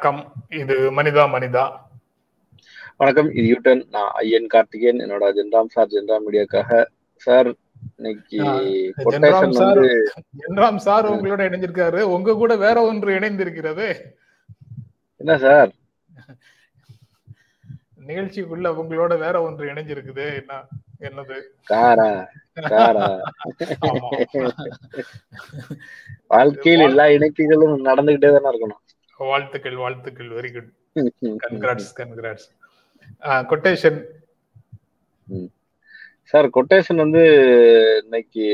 வணக்கம். இது மனிதா மனிதா. வணக்கம் இது யூட்டன். நான் ஐயன் கார்த்திகேயன். என்னோட ஜென்ராம் சார் ஜென்ராம் மீடியாக்காக. சார் இன்னைக்கு ஜென்ராம் சார் உங்களோட இணைஞ்சிருக்காரு. உங்க கூட வேற ஒன்று இணைந்திருக்கிறது. என்ன சார் நிகழ்ச்சிக்குள்ள உங்களோட வேற ஒன்று இணைஞ்சிருக்குது. என்ன என்னது? காரா காரா வாழ்க்கையில் எல்லா இணைப்புகளும் நடந்துகிட்டே தானே இருக்கணும். வாழ்த்துக்கள் வாழ்த்துக்கள் very good congrats congrats quotation sir quotation வந்து இன்னைக்கு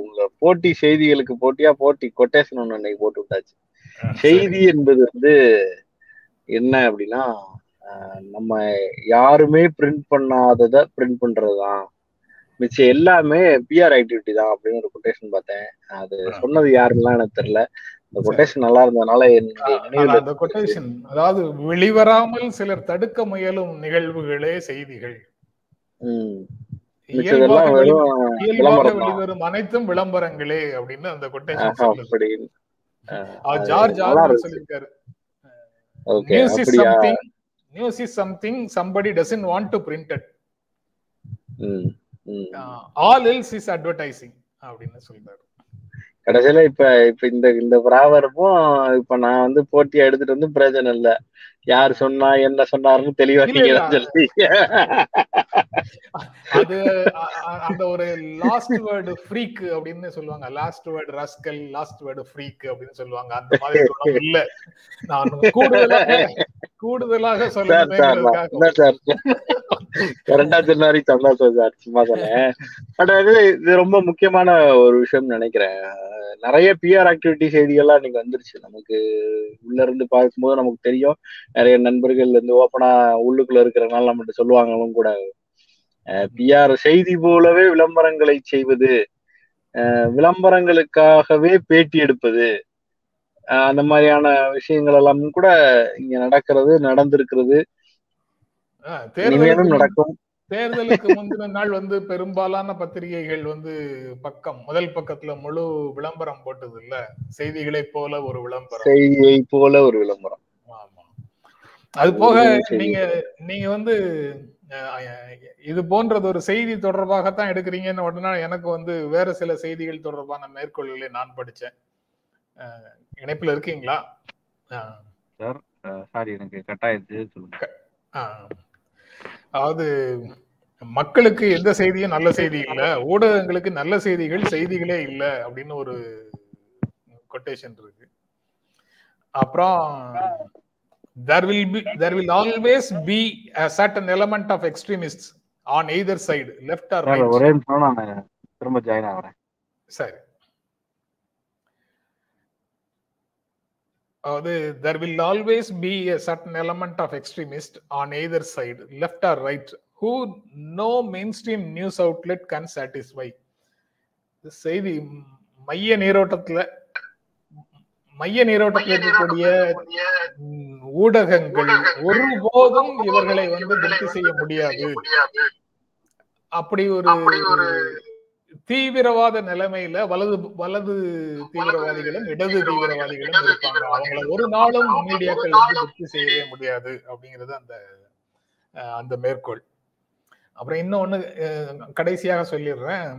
உங்க போட்டி செய்திகளுக்கு போட்டியா போட்டி கொட்டேஷன் ஒண்ணு இன்னைக்கு போட்டு விட்டாச்சு. செய்தி என்பது வந்து என்ன அப்படின்னா நம்ம யாருமே பிரிண்ட் பண்ணாததை பிரிண்ட் பண்றதுதான். மிச்சம் எல்லாமே பிஆர் ஆக்டிவிட்டி தான் அப்படின்னு ஒரு கொட்டேஷன் பார்த்தேன். அது சொன்னது யாருலாம் எனக்கு தெரியல. இந்த கொட்டேஷன் நல்லா இருந்ததுனால அந்த கொட்டேஷன் அதாவது வெளிவராமல் சிலர் தடுக்க முயலும் நிகழ்வுகளே செய்திகள். வெளிவரும் அனைத்தும் விளம்பரங்களே அப்படின்னு அந்த கொட்டேஷன் ஜார்ஜ் ஆர்வல் சொல்லியிருக்காரு. News is something news is something somebody doesn't want to printed all else is advertising அப்படின்னு சொல்றாரு. கடைசியில இப்ப இப்ப இந்த இந்த பிராவரமும் இப்ப நான் வந்து போட்டியா எடுத்துட்டு வந்து பிரயோஜனம் இல்ல. யார் சொன்னா என்ன சொன்னாருன்னு தெளிவா நீங்க சொல்லி அது அந்த ஒரு லாஸ்ட் வேர்டு ஃப்ரீக் அப்படின்னு சொல்லுவாங்க. Last word rascal last word freak அப்படின்னு சொல்லுவாங்க. அந்த மாதிரி இல்ல. நான் கூடுதலாக கூடுதலாக கரெக்டா சொன்னாரி சார் சும்மா சொன்னேன். பட் அது இது ரொம்ப முக்கியமான ஒரு விஷயம் நினைக்கிறேன். நிறைய பிஆர் ஆக்டிவிட்டி செய்திகள்லாம் நீங்க வந்துருச்சு. நமக்கு உள்ள இருந்து பார்க்கும்போது நமக்கு தெரியும். நிறைய நண்பர்கள் வந்து ஓப்பனா உள்ளுக்குள்ள இருக்கிறனால நம்மகிட்ட சொல்லுவாங்களும் கூட. பிஆர் செய்தி போலவே விளம்பரங்களை செய்வது விளம்பரங்களுக்காகவே பேட்டி எடுப்பது அந்த மாதிரியான விஷயங்கள் எல்லாம் கூட இங்க நடக்கிறது நடந்திருக்கிறது. நடக்கும். தேர்தலுக்கு முந்தின நாள் வந்து பெரும்பாலான பத்திரிகைகள் வந்து பக்கம் முதல் பக்கத்துல முழு விளம்பரம் போட்டது இல்ல செய்திகளை போல ஒரு விளம்பரம். செய்தியை போல ஒரு விளம்பரம். ஆமா. அது போக நீங்க நீங்க வந்து இது போன்றது ஒரு செய்தி தொடர்பாகத்தான் எடுக்கிறீங்கன்னு உடனே எனக்கு வந்து வேற சில செய்திகள் தொடர்பான மேற்கோள்களை நான் படிச்சேன். இணைப்புல இருக்கீங்களா? சார் சாரி எனக்கு கட்டாயத்து சொல்லுங்க. அதாவது மக்களுக்கு எந்த செய்தியும் நல்ல செய்தி இல்ல ஊடகங்களுக்கு நல்ல செய்திகள் செய்திகளே இல்ல அப்படின்னு ஒரு கொட்டேஷன் இருக்கு. அப்புறம் there will be there will always be a certain element of extremists on either side left or right. ஒரே நிமிஷம் நான் திரும்ப ஜாயின் ஆகிறேன். சரி. அதாவது there will always be a certain element of extremist on either side left or right who no mainstream news outlet can satisfy செய்தி மைய நீரோட்டத்துல மைய நீரோட்டத்தில் இருக்கக்கூடிய ஊடகங்கள் ஒருபோதும் இவர்களை வந்து திருப்தி செய்ய முடியாது அப்படி ஒரு தீவிரவாத நிலைமையில வலது வலது தீவிரவாதிகளும் இடது தீவிரவாதிகளும் இருப்பாங்க. அவங்கள ஒரு நாளும் மீடியாக்கள் வந்து திருப்தி செய்யவே முடியாது அப்படிங்கிறது அந்த அந்த மேற்கோள். அப்புறம் இன்னொன்னு கடைசியாக சொல்லிடுறேன்.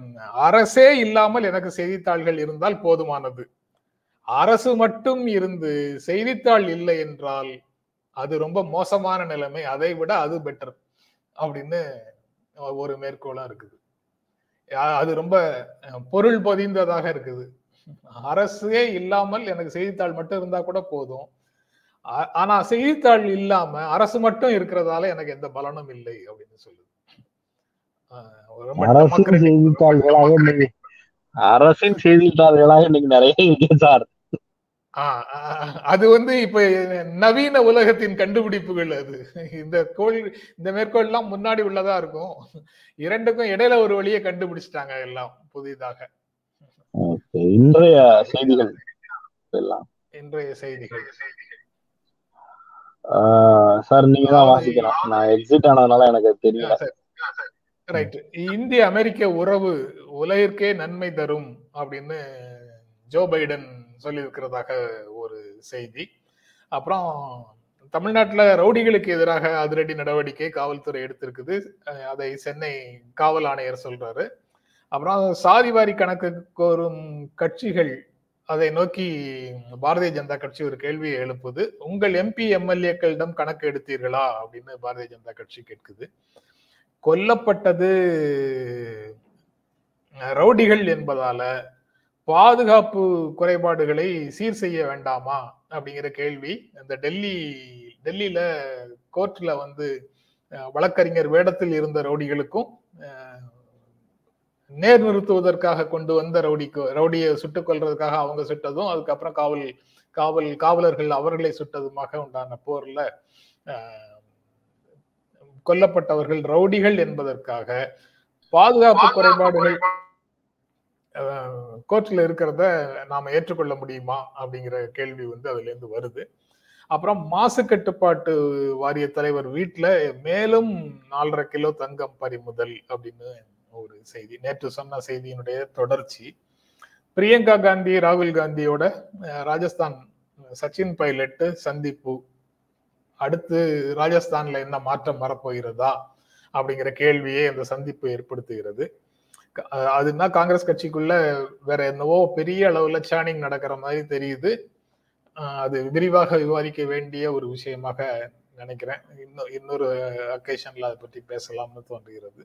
அரசே இல்லாமல் எனக்கு செய்தித்தாள்கள் இருந்தால் போதுமானது. அரசு மட்டும் இருந்து செய்தித்தாள் இல்லை என்றால் அது ரொம்ப மோசமான நிலைமை. அதை விட அது பெட்டர் அப்படின்னு ஒரு மேற்கோளா இருக்குது. அது ரொம்ப பொருள் பொதிந்ததாக இருக்குது. அரசே இல்லாமல் எனக்கு செய்தித்தாள் மட்டும் இருந்தா கூட போதும். ஆனா செய்தித்தாள் இல்லாம அரசு மட்டும் இருக்கிறதால எனக்கு எந்த பலனும் இல்லை அப்படின்னு சொல்லுது. செய்தித்தாள்களாக அரசின் செய்தித்தாள்களாக இன்னைக்கு நிறைய இருக்கு சார். அது வந்து இப்ப நவீன உலகத்தின் கண்டுபிடிப்புகள் அது. இந்த கோள் இந்த மேற்கோள் எல்லாம் முன்னாடி உள்ளதா இருக்கும். இரண்டுக்கும் இடையில ஒரு வழியை கண்டுபிடிச்சிட்டாங்க எல்லாம் புதிதாக. இன்றைய செய்திகள் எல்லாம். இன்றைய செய்திகள். சார் நீங்க தான் வாசிக்கலாம். நான் எக்ஸிட் ஆனதுனால எனக்கு தெரியல. ரைட் இந்திய அமெரிக்க உறவு உலகிற்கே நன்மை தரும் அப்படின்னு ஜோ பைடன் சொல்லியிருக்கிறதாக ஒரு செய்தி. அப்புறம் தமிழ்நாட்டில் ரவுடிகளுக்கு எதிராக அதிரடி நடவடிக்கை காவல்துறை எடுத்திருக்குது. அதை சென்னை காவல் ஆணையர் சொல்றாரு. அப்புறம் சாதிவாரி கணக்கு கோரும் கட்சிகள் அதை நோக்கி பாரதிய ஜனதா கட்சி ஒரு கேள்வியை எழுப்புது. உங்கள் எம்பி எம்எல்ஏக்களிடம் கணக்கு எடுத்தீர்களா? அப்படின்னு பாரதிய ஜனதா கட்சி கேட்குது. கொல்லப்பட்டது ரவுடிகள் என்பதால பாதுகாப்பு குறைபாடுகளை சீர் செய்ய வேண்டாமா அப்படிங்கிற கேள்வி. இந்த டெல்லி டெல்லியில கோர்ட்ல வந்து வழக்கறிஞர் வேடத்தில் இருந்த ரவுடிகளுக்கும் நேர் நிறுத்துவதற்காக கொண்டு வந்த ரவுடிக்கு ரவுடியை சுட்டுக் கொள்றதுக்காக அவங்க சுட்டதும் அதுக்கப்புறம் காவல் காவல் காவலர்கள் அவர்களை சுட்டதுமாக உண்டான போர்ல கொல்லப்பட்டவர்கள் ரவுடிகள் என்பதற்காக பாதுகாப்பு குறைபாடுகள் கோர்ட்டில் இருக்கிறத நாம் ஏற்றுக்கொள்ள முடியுமா அப்படிங்கிற கேள்வி வந்து அதுலேருந்து வருது. அப்புறம் மாசு கட்டுப்பாட்டு வாரிய தலைவர் வீட்டில் மேலும் நாலரை கிலோ தங்கம் பறிமுதல் அப்படின்னு ஒரு செய்தி. நேற்று சொன்ன செய்தியினுடைய தொடர்ச்சி. பிரியங்கா காந்தி ராகுல் காந்தியோட ராஜஸ்தான் சச்சின் பைலட் சந்திப்பு. அடுத்து ராஜஸ்தான்ல என்ன மாற்றம் வரப்போகிறதா அப்படிங்கிற கேள்வியை அந்த சந்திப்பு ஏற்படுத்துகிறது. அதுனா காங்கிரஸ் கட்சிக்குள்ள வேற என்னவோ பெரிய அளவுல சேனிங் நடக்கிற மாதிரி தெரியுது. அது விரிவாக விவாதிக்க வேண்டிய ஒரு விஷயமாக நினைக்கிறேன். இன்னும் இன்னொரு அக்கேஷன்ல அதை பற்றி பேசலாம்னு தோன்றுகிறது.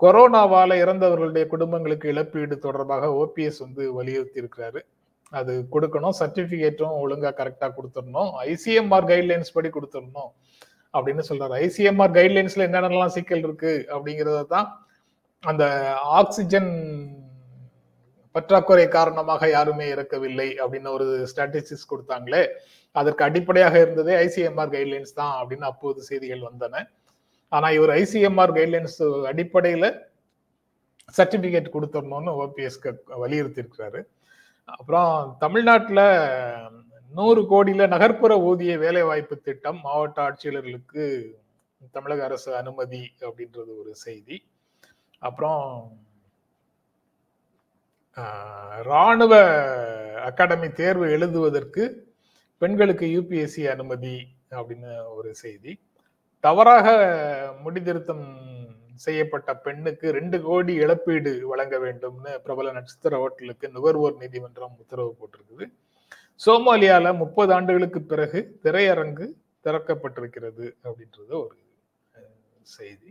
கொரோனாவால இறந்தவர்களுடைய குடும்பங்களுக்கு இழப்பீடு தொடர்பாக ஓபிஎஸ் வந்து வலியுறுத்தி இருக்கிறாரு அது கொடுக்கணும் சர்டிபிகேட்டும் ஒழுங்கா கரெக்டா கொடுத்துடணும் ஐசிஎம்ஆர் கைட்லைன்ஸ் படி கொடுத்துடணும் அப்படின்னு சொல்றாரு. ஐசிஎம்ஆர் கைட்லைன்ஸ்ல என்னென்னலாம் சிக்கல் இருக்கு அப்படிங்கறத தான் அந்த ஆக்சிஜன் பற்றாக்குறை காரணமாக யாருமே இறக்கவில்லை அப்படின்னு ஒரு ஸ்டாட்டிஸ்டிக்ஸ் கொடுத்தாங்களே அதற்கு அடிப்படையாக இருந்ததே ஐசிஎம்ஆர் கைட்லைன்ஸ் தான் அப்படின்னு அப்போது செய்திகள் வந்தன. ஆனா இவர் ஐசிஎம்ஆர் கைட்லைன்ஸ் அடிப்படையில சர்டிபிகேட் கொடுத்துடணும்னு ஓபிஎஸ்க்கு வலியுறுத்தியிருக்கிறாரு. அப்புறம் தமிழ்நாட்டில் நூறு கோடியில நகர்ப்புற ஊதிய வேலை வாய்ப்பு திட்டம் மாவட்ட ஆட்சியாளர்களுக்கு தமிழக அரசு அனுமதி அப்படின்றது ஒரு செய்தி. அப்புறம் இராணுவ ராணுவ அகாடமி தேர்வு எழுதுவதற்கு பெண்களுக்கு யூபிஎஸ்சி அனுமதி அப்படின்னு ஒரு செய்தி. தவறாக முடிதிருத்தம் செய்யப்பட்ட பெண்ணுக்கு ரெண்டு கோடி இழப்பீடு வழங்க வேண்டும்னு பிரபல நட்சத்திர ஹோட்டலுக்கு நுகர்வோர் நீதிமன்றம் உத்தரவு போட்டிருக்குது. சோமாலியால முப்பது ஆண்டுகளுக்கு பிறகு திரையரங்கு திறக்கப்பட்டிருக்கிறது அப்படின்றது ஒரு செய்தி.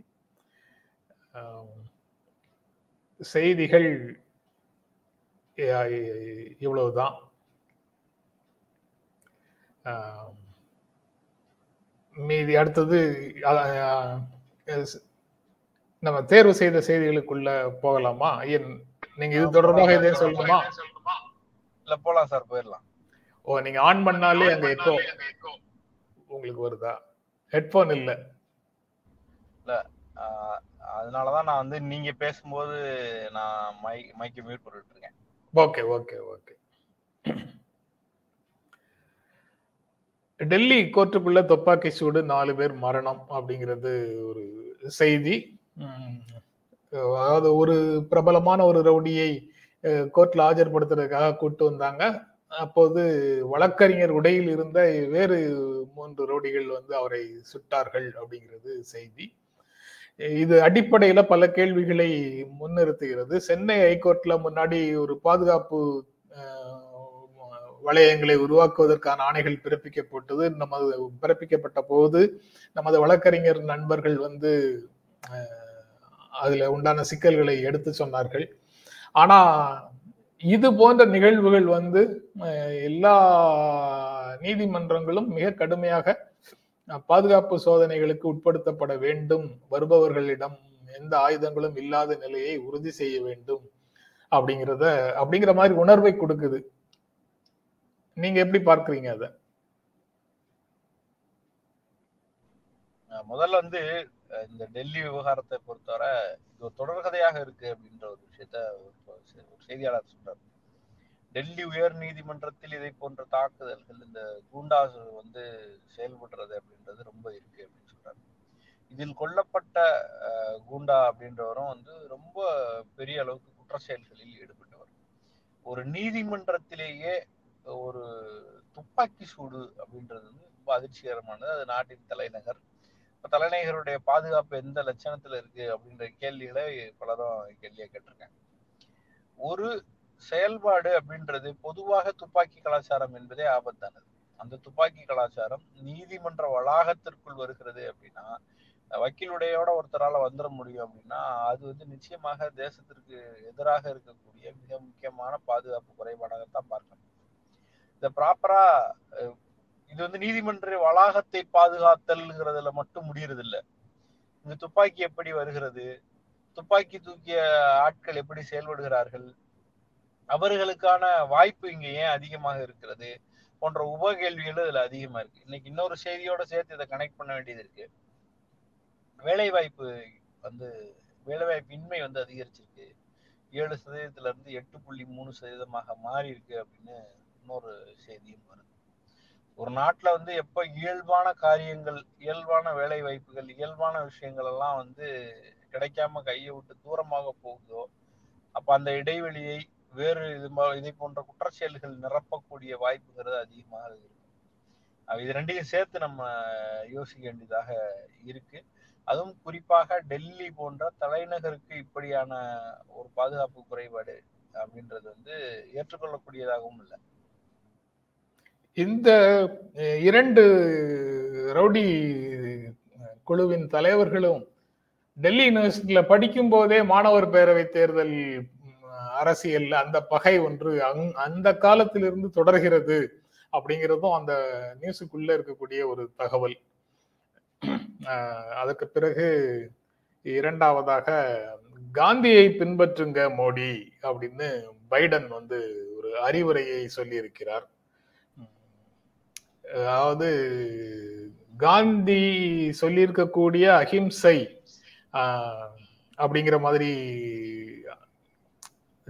செய்திகள் இவ்வளவுதான். மீதி அடுத்தது நம்ம தேர்வு செய்த செய்திகளுக்குள்ள போகலாமா? ஐயன் நீங்க இது தொடர்பாக எதையும் சொல்லணுமா? இல்ல போலாம் சார் போயிடலாம் ஓ நீங்க ஆன் பண்ணாலே அங்க எக்கோ உங்களுக்கு வருதா? ஹெட்போன் இல்ல. ஆஹ் அதனாலதான் நான் வந்து நீங்க பேசும்போது நான் மை மைக்கு மியூட் பண்ணிட்டு இருக்கேன். ஓகே ஓகே ஓகே டெல்லி கோர்ட்டுக்குள்ள துப்பாக்கி சூடு நாலு பேர் மரணம் அப்படிங்கிறது ஒரு செய்தி. அதாவது ஒரு பிரபலமான ஒரு ரவுடியை அஹ், கோர்ட்ல ஆஜர்படுத்துறதுக்காக கூட்டு வந்தாங்க. அப்போது வழக்கறிஞர் உடையில் இருந்த வேறு மூன்று ரவுடிகள் வந்து அவரை சுட்டார்கள் அப்படிங்கிறது செய்தி. இது அடிப்படையில பல கேள்விகளை முன்னிறுத்துகிறது. சென்னை ஹைகோர்ட்ல முன்னாடி ஒரு பாதுகாப்பு வளையங்களை உருவாக்குவதற்கான ஆணைகள் பிறப்பிக்கப்பட்டது. நமது பிறப்பிக்கப்பட்ட போது நமது வழக்கறிஞர் நண்பர்கள் வந்து அதுல உண்டான சிக்கல்களை எடுத்து சொன்னார்கள். ஆனா இது போன்ற நிகழ்வுகள் வந்து எல்லா நீதிமன்றங்களும் மிக கடுமையாக பாதுகாப்பு சோதனைகளுக்கு உட்படுத்தப்பட வேண்டும். வருபவர்களிடம் எந்த ஆயுதங்களும் இல்லாத நிலையை உறுதி செய்ய வேண்டும். அப்படிங்கிறத அப்படிங்கிற மாதிரி உணர்வை கொடுக்குது. நீங்க எப்படி பார்க்கறீங்க அத? முதல்ல வந்து இந்த டெல்லி விவகாரத்தை பொறுத்தவரை இது ஒரு தொடர்கதையாக இருக்கு அப்படின்ற ஒரு விஷயத்த ஒரு செய்தியாளர் சொல்றாரு. டெல்லி உயர் நீதிமன்றத்தில் இதை போன்ற தாக்குதல்கள் இந்த கூண்டாஸ் வந்து செயல்படுறது அப்படின்றது ரொம்ப இருக்கு அப்படின்னு சொல்றாரு இதில் கொல்லப்பட்ட கூண்டா அப்படின்றவரும் வந்து ரொம்ப பெரிய அளவுக்கு குற்ற செயல்களில் ஈடுபட்டவர். ஒரு நீதிமன்றத்திலேயே ஒரு துப்பாக்கி சூடு அப்படின்றது வந்து ரொம்ப அதிர்ச்சிகரமானது. அது நாட்டின் தலைநகர். இப்ப தலைநகருடைய பாதுகாப்பு எந்த லட்சணத்துல இருக்கு அப்படின்ற கேள்விகளை பலரும் கேள்வியா கேட்டிருக்காங்க. ஒரு செயல்பாடு அப்படின்றது பொதுவாக துப்பாக்கி கலாச்சாரம் என்பதே ஆபத்தானது. அந்த துப்பாக்கி கலாச்சாரம் நீதிமன்ற வளாகத்திற்குள் வருகிறது அப்படின்னா வக்கீலுடையோட ஒருத்தரால வந்துட முடியும் அப்படின்னா அது வந்து நிச்சயமாக தேசத்திற்கு எதிராக இருக்கக்கூடிய மிக முக்கியமான பாதுகாப்பு குறைபாடாகத்தான் பார்க்கணும். இந்த ப்ராப்பரா இது வந்து நீதிமன்ற வளாகத்தை பாதுகாத்தல்ங்கிறதுல மட்டும் முடியறதில்ல. இந்த துப்பாக்கி எப்படி வருகிறது? துப்பாக்கி தூக்கிய ஆட்கள் எப்படி செயல்படுகிறார்கள்? அவர்களுக்கான வாய்ப்பு இங்க ஏன் அதிகமாக இருக்கிறது போன்ற உப கேள்விகளும் இதுல அதிகமா இருக்கு. இன்னைக்கு இன்னொரு செய்தியோட சேர்த்து இதை கனெக்ட் பண்ண வேண்டியது இருக்கு. வேலை வாய்ப்பு வந்து வேலை இன்மை வந்து அதிகரிச்சிருக்கு. ஏழு சதவீதத்துல இருந்து எட்டு புள்ளி மூணு சதவீதமாக மாறி இருக்கு அப்படின்னு இன்னொரு செய்தியும் வருது. ஒரு நாட்டுல வந்து எப்ப இயல்பான காரியங்கள் இயல்பான வேலை வாய்ப்புகள் இயல்பான விஷயங்கள் எல்லாம் வந்து கிடைக்காம கையை விட்டு தூரமாக போகுதோ அப்ப அந்த இடைவெளியை வேறு இது இதை போன்ற குற்றச்செயல்கள் நிரப்பக்கூடிய வாய்ப்புங்கிறது அதிகமாக இருக்கும் இது ரெண்டையும் சேர்த்து நம்ம யோசிக்க வேண்டியதாக இருக்கு. அதுவும் குறிப்பாக டெல்லி போன்ற தலைநகருக்கு இப்படியான ஒரு பாதுகாப்பு குறைபாடு அப்படின்றது வந்து ஏற்றுக்கொள்ளக்கூடியதாகவும் இல்லை. இந்த இரண்டு ரவுடி குழுவின் தலைவர்களும் டெல்லி யூனிவர்சிட்டியில படிக்கும் போதே மாணவர் பேரவை தேர்தல் அரசியல் அந்த பகை ஒன்று அங் அந்த காலத்திலிருந்து தொடர்கிறது அப்படிங்கிறதும் அந்த நியூஸுக்குள்ள இருக்கக்கூடிய ஒரு தகவல். அதற்கு பிறகு இரண்டாவதாக காந்தியை பின்பற்றுங்க மோடி அப்படின்னு பைடன் வந்து ஒரு அறிவுரையை சொல்லியிருக்கிறார். அதாவது காந்தி சொல்லியிருக்கக்கூடிய அஹிம்சை அப்படிங்கிற மாதிரி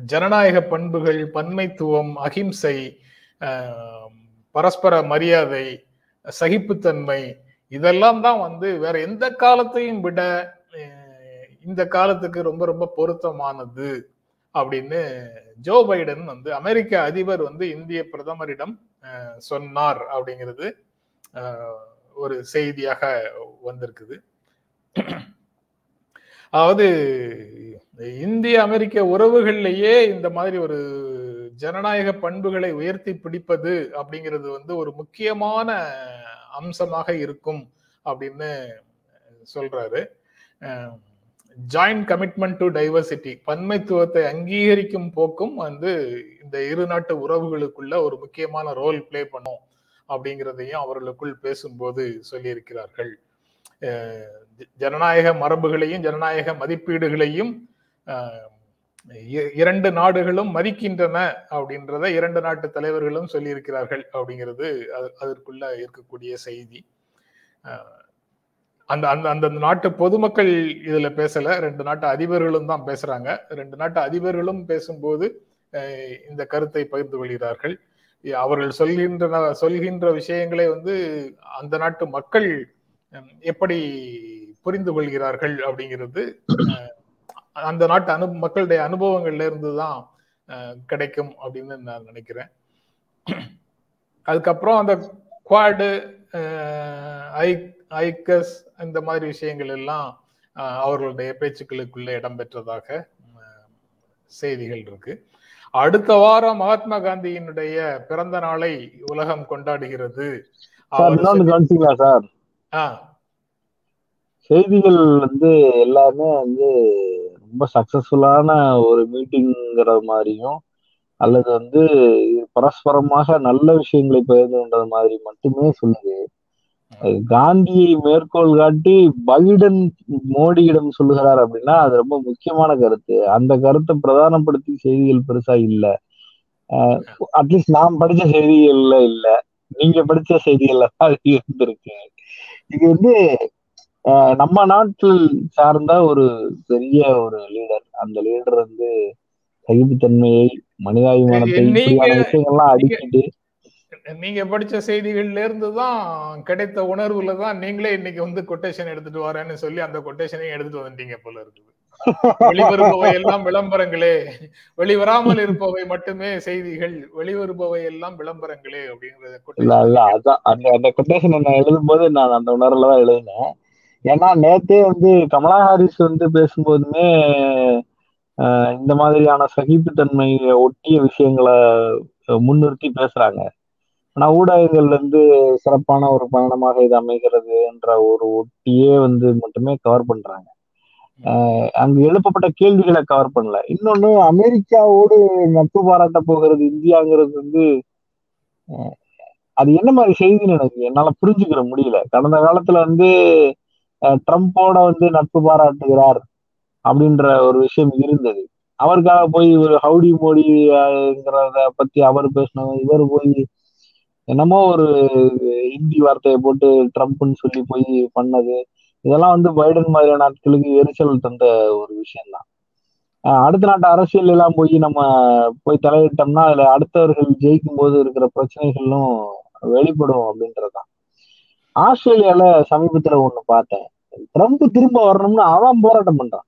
ஜனநாயக பண்புகள் பன்மைத்துவம் அகிம்சை பரஸ்பர மரியாதை சகிப்புத்தன்மை இதெல்லாம் தான் வந்து வேற எந்த காலத்தையும் விட இந்த காலத்துக்கு ரொம்ப ரொம்ப பொருத்தமானது அப்படின்னு ஜோ பைடன் வந்து அமெரிக்க அதிபர் வந்து இந்திய பிரதமரிடம் சொன்னார் அப்படிங்கிறது ஒரு செய்தியாக வந்திருக்குது. அதாவது இந்திய அமெரிக்க உறவுகள்லேயே இந்த மாதிரி ஒரு ஜனநாயக பண்புகளை உயர்த்தி பிடிப்பது அப்படிங்கிறது வந்து ஒரு முக்கியமான அம்சமாக இருக்கும் அப்படின்னு சொல்றாரு. ஜாயிண்ட் கமிட்மெண்ட் டு டைவர்சிட்டி பன்மைத்துவத்தை அங்கீகரிக்கும் போக்கும் வந்து இந்த இரு நாட்டு உறவுகளுக்குள்ள ஒரு முக்கியமான ரோல் பிளே பண்ணும் அப்படிங்கிறதையும் அவர்களுக்குள் பேசும்போது சொல்லியிருக்கிறார்கள். ஜனநாயக மரபுகளையும் ஜனநாயக மதிப்பீடுகளையும் இரண்டு நாடுகளும் மதிக்கின்றன அப்படின்றத இரண்டு நாட்டு தலைவர்களும் சொல்லியிருக்கிறார்கள் அப்படிங்கிறது அதற்குள்ள இருக்கக்கூடிய செய்தி. அந்த அந்த அந்த நாட்டு பொதுமக்கள் இதுல பேசல. ரெண்டு நாட்டு அதிபர்களும் தான் பேசுறாங்க. ரெண்டு நாட்டு அதிபர்களும் பேசும்போது இந்த கருத்தை பகிர்ந்து கொள்கிறார்கள். அவர்கள் சொல்கின்ற சொல்கின்ற விஷயங்களை வந்து அந்த நாட்டு மக்கள் எப்படி புரிந்து கொள்கிறார்கள் அப்படிங்கிறது அந்த நாட்டு அனு மக்களுடைய அனுபவங்கள்ல இருந்து தான் கிடைக்கும் அப்படின்னு நான் நினைக்கிறேன். அதுக்கப்புறம் அந்த குவாடு ஐ ஐக்கஸ் இந்த மாதிரி விஷயங்கள் எல்லாம் அவர்களுடைய பேச்சுக்களுக்குள்ள இடம்பெற்றதாக செய்திகள் இருக்கு. அடுத்த வாரம் மகாத்மா காந்தியினுடைய பிறந்த நாளை உலகம் கொண்டாடுகிறது. சார் செய்திகள் வந்து எல்லாமே வந்து ரொம்ப சக்சஸ்ஃபுல்லான ஒரு மீட்டிங்கிற மாதிரியும் அல்லது வந்து பரஸ்பரமாக நல்ல விஷயங்களை பகிர்ந்து கொண்டது மாதிரி மட்டுமே சொல்லுது. காந்தியை மேற்கோள் காட்டி பைடன் மோடியிடம் சொல்லுகிறார் அப்படின்னா அது ரொம்ப முக்கியமான கருத்து. அந்த கருத்தை பிரதானப்படுத்தி செய்திகள் பெருசா இல்லை. அட்லீஸ்ட் நாம் படிச்ச செய்திகள்ல இல்ல. நீங்க படிச்ச செய்திகள்ல இருந்திருக்கு. இது வந்து நம்ம நாட்டில் சார்ந்த ஒரு பெரிய ஒரு லீடர் அந்த லீடர் வந்து சகிப்புத்தன்மையை மனிதாபிமானத்தை விஷயங்கள்லாம் அடிக்கிட்டு நீங்க படிச்ச செய்திகள்ல இருந்து தான் கிடைத்த உணர்வுல தான் நீங்களே இன்னைக்கு வந்து கொட்டேஷன் எடுத்துட்டு வரேன்னு சொல்லி அந்த கொட்டேஷனையும் எடுத்துட்டு வந்துட்டீங்க போல இருக்குது. வெளிவருபவை எல்லாம் விளம்பரங்களே. வெளிவராமல் இருப்பவை மட்டுமே செய்திகள். வெளிவருபவை எல்லாம் விளம்பரங்களே அப்படிங்கறத அந்த அந்த கொட்டேஷன் நான் எழுதும் போது நான் அந்த உணர்வுல தான் எழுதினேன். ஏன்னா நேத்தே வந்து கமலா ஹாரிஸ் வந்து பேசும்போதுமே இந்த மாதிரியான சகிப்புத்தன்மையை ஒட்டிய விஷயங்களை முன்னிறுத்தி பேசுறாங்க. ஆனா ஊடகங்கள்ல இருந்து சிறப்பான ஒரு பயணமாக இது அமைகிறது என்ற ஒரு ஒட்டியே வந்து மட்டுமே கவர் பண்றாங்க. அங்கு எழுப்பப்பட்ட கேள்விகளை கவர் பண்ணல. இன்னொன்னு அமெரிக்காவோடு நட்பு பாராட்ட போகிறது இந்தியாங்கிறது வந்து அது என்ன மாதிரி செய்தின்னு எனக்கு என்னால புரிஞ்சுக்கிற முடியல. கடந்த காலத்துல வந்து ட்ரம்ப்போட வந்து நட்பு பாராட்டுகிறார் அப்படின்ற ஒரு விஷயம் இருந்தது. அவருக்காக போய் ஒரு ஹவுடி மோடிங்கிறத பத்தி அவர் பேசினது இவர் போய் என்னமோ ஒரு ஹிந்தி வார்த்தையை போட்டு ட்ரம்ப்னு சொல்லி போய் பண்ணது. இதெல்லாம் வந்து பைடன் மாதிரியான நாட்களுக்கு எரிச்சல் தந்த ஒரு விஷயம்தான். அடுத்த நாட்டு அரசியல் எல்லாம் போய் நம்ம போய் தலையிட்டோம்னா அதுல அடுத்தவர்கள் ஜெயிக்கும் போது இருக்கிற பிரச்சனைகளும் வெளிப்படும் அப்படின்றதுதான். ஆஸ்திரேலியால சமீபத்துல ஒண்ணு பார்த்தேன். ட்ரம்ப் திரும்ப வரணும்னு அவன் போராட்டம் பண்றான்.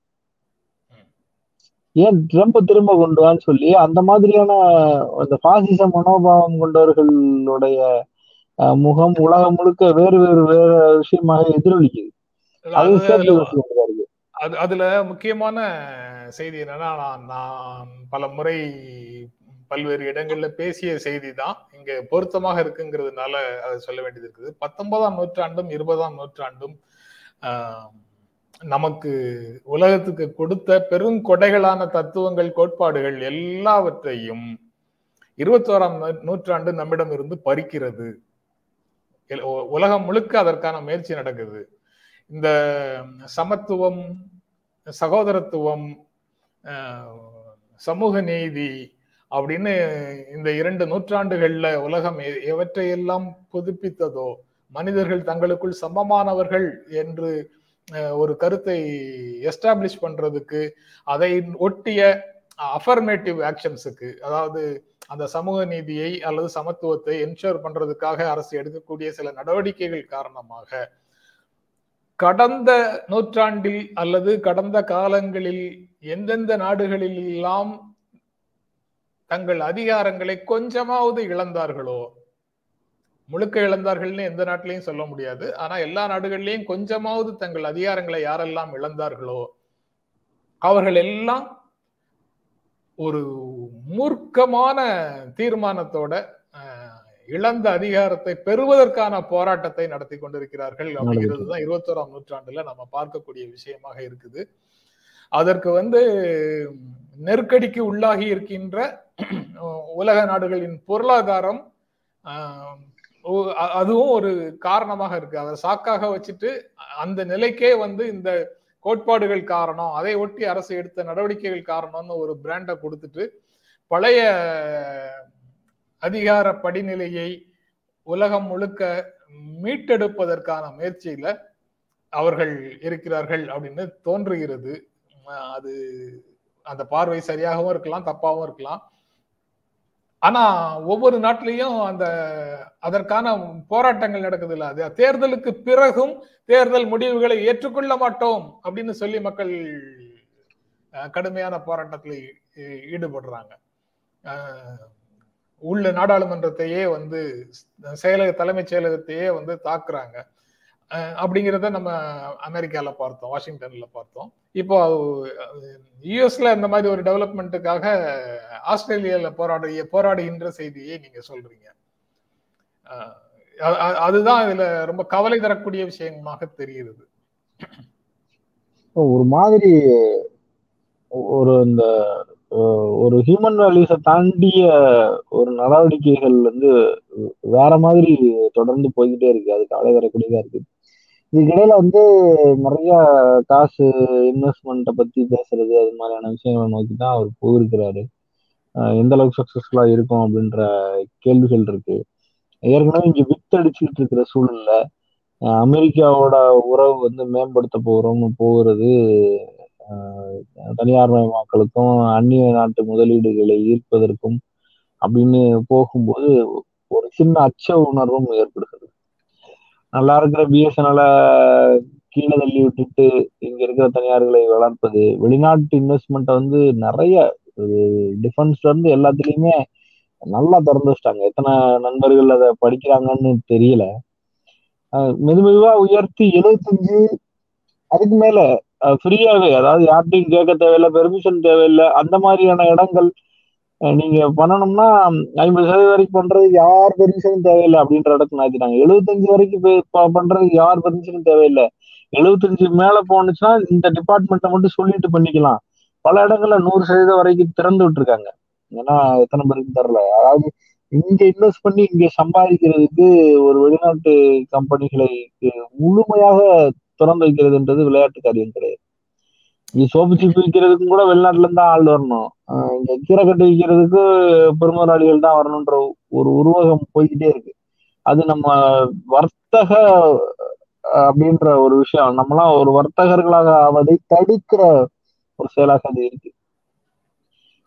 ஏன் ட்ரம்ப் திரும்ப கொண்டு வான்னு சொல்லி அந்த மாதிரியான அந்த பாசிச மனோபாவம் கொண்டவர்களுடைய முகம் உலகம் முழுக்க வேறு வேறு வேறு விஷயமாக எதிரொலிக்குது. அது அதுல முக்கியமான செய்தி என்னன்னா நான் பல முறை பல்வேறு இடங்கள்ல பேசிய செய்தி தான் இங்க பொருத்தமாக இருக்குங்கிறதுனால அதை சொல்ல வேண்டியது இருக்குது. பத்தொன்பதாம் நூற்றாண்டும் இருபதாம் நூற்றாண்டும் நமக்கு உலகத்துக்கு கொடுத்த பெருங்கொடைகளான தத்துவங்கள் கோட்பாடுகள் எல்லாவற்றையும் இருபத்தோராம் நூற்றாண்டு நம்மிடம் இருந்து பறிக்கிறது. எல்- உலகம் முழுக்க அதற்கான முயற்சி நடக்குது. இந்த சமத்துவம் சகோதரத்துவம் சமூக நீதி அப்படின்னு இந்த இரண்டு நூற்றாண்டுகள்ல உலகம் எவற்றையெல்லாம் புதுப்பித்ததோ மனிதர்கள் தங்களுக்குள் சமமானவர்கள் என்று ஒரு கருத்தை எஸ்டாப்ளிஷ் பண்றதுக்கு அதை ஒட்டிய அஃபர்மேட்டிவ் ஆக்ஷன்ஸுக்கு அதாவது அந்த சமூக நீதியை அல்லது சமத்துவத்தை என்ஷோர் பண்றதுக்காக அரசு எடுக்கக்கூடிய சில நடவடிக்கைகள் காரணமாக கடந்த நூற்றாண்டில் அல்லது கடந்த காலங்களில் எந்தெந்த நாடுகளில் எல்லாம் தங்கள் அதிகாரங்களை கொஞ்சமாவது இழந்தார்களோ முழுக்க இழந்தார்கள்னு எந்த நாட்டிலையும் சொல்ல முடியாது. ஆனா எல்லா நாடுகள்லயும் கொஞ்சமாவது தங்கள் அதிகாரங்களை யாரெல்லாம் இழந்தார்களோ அவர்கள் எல்லாம் ஒரு மூர்க்கமான தீர்மானத்தோட அஹ், இழந்த அதிகாரத்தை பெறுவதற்கான போராட்டத்தை நடத்தி கொண்டிருக்கிறார்கள் அப்படிங்கிறது தான் இருபத்தோராம் நூற்றாண்டுல நம்ம பார்க்கக்கூடிய விஷயமாக இருக்குது. அதற்கு வந்து நெருக்கடிக்கு உள்ளாகி இருக்கின்ற உலக நாடுகளின் பொருளாதாரம் ஆஹ், அதுவும் ஒரு காரணமாக இருக்கு. அதை சாக்காக வச்சுட்டு அந்த நிலைக்கே வந்து இந்த கோட்பாடுகள் காரணம் அதை ஒட்டி அரசு எடுத்த நடவடிக்கைகள் காரணம்னு ஒரு பிராண்டை கொடுத்துட்டு பழைய அதிகார படிநிலையை உலகம் முழுக்க மீட்டெடுப்பதற்கான முயற்சியில அவர்கள் இருக்கிறார்கள் அப்படின்னு தோன்றுகிறது. அது அந்த பார்வை சரியாகவும் இருக்கலாம் தப்பாகவும் இருக்கலாம். ஆனா ஒவ்வொரு நாட்டிலையும் அந்த அதற்கான போராட்டங்கள் நடக்குது இல்ல அது தேர்தலுக்கு பிறகும் தேர்தல் முடிவுகளை ஏற்றுக்கொள்ள மாட்டோம் அப்படின்னு சொல்லி மக்கள் கடுமையான போராட்டத்தில் ஈடுபடுறாங்க. உள்ள நாடாளுமன்றத்தையே வந்து செயலக தலைமைச் செயலகத்தையே வந்து தாக்குறாங்க. அப்படிங்கிறத நம்ம அமெரிக்கால பார்த்தோம் வாஷிங்டன்ல பார்த்தோம். இப்போ யுஎஸ்ல இந்த மாதிரி ஒரு டெவலப்மெண்ட்டுக்காக ஆஸ்திரேலியால போராடிய போராடுகின்ற செய்தியை நீங்க சொல்றீங்க. அதுதான் இதுல ரொம்ப கவலை தரக்கூடிய விஷயமாக தெரிகிறது. ஒரு மாதிரி ஒரு இந்த ஒரு ஹியூமன் வேல்யூஸை தாண்டிய ஒரு நடவடிக்கைகள் வந்து வேற மாதிரி தொடர்ந்து போய்கிட்டே இருக்கு. அது கவலை வரக்கூடியதா இருக்கு இதுக்கிடையில வந்து நிறைய காசு இன்வெஸ்ட்மெண்ட்டை பத்தி பேசுறது அது மாதிரியான விஷயங்களை நோக்கி தான் அவர் போயிருக்கிறாரு. எந்த அளவுக்கு சக்சஸ்ஃபுல்லா இருக்கும் அப்படின்ற கேள்விகள் இருக்கு. ஏற்கனவே இங்க வித்தடிச்சுட்டு இருக்கிற சூழல்ல அமெரிக்காவோட உறவு வந்து மேம்படுத்த போறோம்னு போகிறது தனியார் மயமாக்கலுக்கும் அந்நிய நாட்டு முதலீடுகளை ஈர்ப்பதற்கும் அப்படின்னு போகும்போது ஒரு சின்ன அச்ச உணர்வும் ஏற்படுகிறது. நல்லா இருக்கிற பிஎஸ்என்எல கீழே தள்ளி விட்டுட்டு இங்க இருக்கிற தனியார்களை வளர்ப்பது வெளிநாட்டு இன்வெஸ்ட்மெண்ட்டை வந்து நிறைய டிஃபென்ஸ்ல இருந்து எல்லாத்துலயுமே நல்லா திறந்து வச்சிட்டாங்க. எத்தனை நண்பர்கள் அதை படிக்கிறாங்கன்னு தெரியல. மெது மெதுவா உயர்த்தி எழுபத்தஞ்சு அதுக்கு மேல ஃப்ரீயாவே அதாவது யார்கிட்டையும் கேட்க தேவையில்லை பெர்மிஷன் தேவையில்லை அந்த மாதிரியான இடங்கள் நீங்க பண்ணணும்னா ஐம்பது சதவீதம் வரைக்கும் பண்றது யார் பெர்மிஷனும் தேவையில்லை அப்படின்ற இடத்துக்கு மாத்திட்டாங்க. எழுபத்தஞ்சு வரைக்கும் பே- பண்றது யார் பெர்மிஷனும் தேவையில்லை. எழுபத்தஞ்சு மேல போனுச்சுன்னா இந்த டிபார்ட்மெண்ட்டை மட்டும் சொல்லிட்டு பண்ணிக்கலாம். பல இடங்கள்ல நூறு சதவீதம் வரைக்கும் திறந்து விட்டுருக்காங்க. ஏன்னா எத்தனை பேருக்கு தரல அதாவது இங்க இன்வெஸ்ட் பண்ணி இங்க சம்பாதிக்கிறதுக்கு ஒரு வெளிநாட்டு கம்பெனிகளை முழுமையாக திறந்து வைக்கிறதுன்றது விளையாட்டு காரியம் கிடையாது. சோப்பு சீப்பு விற்கிறதுக்கும் கூட வெளிநாட்டுல இருந்து ஆள் வரணும். இங்க கீரை கட்டு விற்கிறதுக்கு பெருமதாளிகள் தான் வரணுன்ற ஒரு உருவகம் போய்கிட்டே இருக்கு. அது நம்ம வர்த்தக அப்படின்ற ஒரு விஷயம். நம்மளாம் ஒரு வர்த்தகர்களாக ஆவதை தடுக்கிற ஒரு செயலாக அது இருக்கு.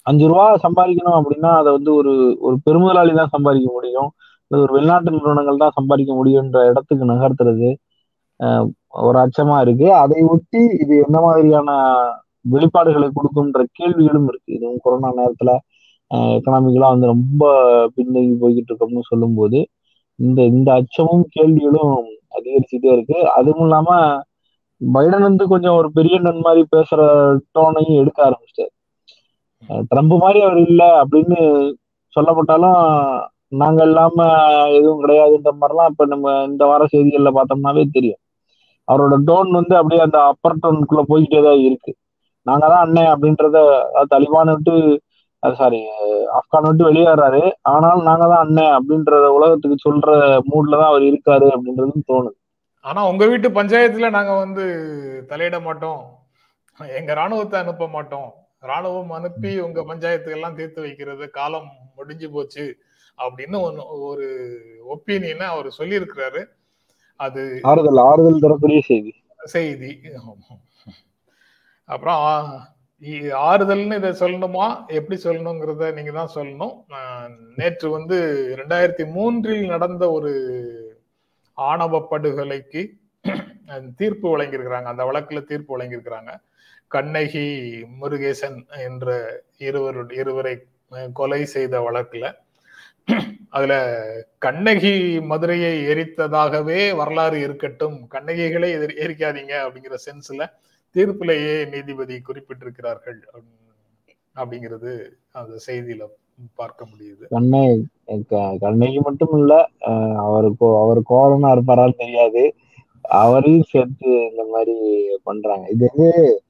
அஞ்சு ரூபா சம்பாதிக்கணும் அப்படின்னா அதை வந்து ஒரு ஒரு பெருமுதலாளி தான் சம்பாதிக்க முடியும். ஒரு வெளிநாட்டு நிறுவனங்கள் தான் சம்பாதிக்க முடியுன்ற இடத்துக்கு நகர்த்துறது. ஒரு அச்சமா இருக்கு. அதை ஒட்டி இது என்ன மாதிரியான வெளிப்பாடுகளை கொடுக்கும்ன்ற கேள்விகளும் இருக்கு. இதுவும் கொரோனா நேரத்துல எக்கனாமிக்கலா வந்து ரொம்ப பின்தங்கி போய்கிட்டு இருக்கோம்னு சொல்லும்போது இந்த இந்த அச்சமும் கேள்விகளும் அதிகரிச்சுட்டே இருக்கு. அதுவும் இல்லாம பைடன் வந்து கொஞ்சம் ஒரு பெரிய நன் மாதிரி பேசுற டோனையும் எடுக்க ஆரம்பிச்சிட்டாரு. ட்ரம்ப் மாதிரி அவர் இல்லை அப்படின்னு சொல்லப்பட்டாலும் நாங்க இல்லாம எதுவும் கிடையாதுன்ற மாதிரிலாம் இப்ப நம்ம இந்த வார செய்திகள்ல பார்த்தோம்னாவே தெரியும். அவரோட டோன் வந்து அப்படியே அந்த அப்பர் டோனுக்குள்ள போய்கிட்டே தான் இருக்கு. நாங்க தான் அண்ணன் அப்படின்றத அதாவது தலிபான் விட்டு சாரி ஆப்கான் விட்டு வெளியேறாரு. ஆனாலும் நாங்க தான் அண்ணன் அப்படின்றத உலகத்துக்கு சொல்ற மூட்ல தான் அவர் இருக்காரு அப்படின்றதும் தோணுது. ஆனா உங்க வீட்டு பஞ்சாயத்துல நாங்க வந்து தலையிட மாட்டோம். எங்க ராணுவத்தை அனுப்ப மாட்டோம். ராணுவம் அனுப்பி உங்க பஞ்சாயத்துக்கு எல்லாம் தீர்த்து வைக்கிறது காலம் முடிஞ்சு போச்சு அப்படின்னு ஒன்று ஒரு ஒப்பீனியனை அவர் சொல்லியிருக்கிறாரு. அது ஆறுதல் ஆறுதல் தரக்கூடிய செய்தி. செய்தி. அப்புறம் ஆறுதல்னு இதை சொல்லணுமா? எப்படி சொல்லணுங்கிறத நீங்க தான் சொல்லணும். நேற்று வந்து ரெண்டாயிரத்தி மூன்றில் நடந்த ஒரு ஆணவ படுகொலைக்கு தீர்ப்பு வழங்கியிருக்கிறாங்க. அந்த வழக்குல தீர்ப்பு வழங்கியிருக்கிறாங்க. கண்ணகி முருகேசன் என்ற இருவர் இருவரை கொலை செய்த வழக்குல அதுல கண்ணகி மதுரையை எரித்ததாகவே வரலாறு இருக்கட்டும். கண்ணகிகளை எதிர்- எரிக்காதீங்க அப்படிங்கிற சென்ஸ்ல தீர்ப்பிலேயே நீதிபதி குறிப்பிட்டிருக்கிறார்கள் அப்படிங்கிறது அந்த செய்தியில பார்க்க முடியுது. கண்ணை க- கண்ணகி மட்டும் இல்ல அவருக்கு அவர் கோரனா இருப்பாரான்னு தெரியாது. அவரையும் சேர்த்து இந்த மாதிரி பண்றாங்க. இது வந்து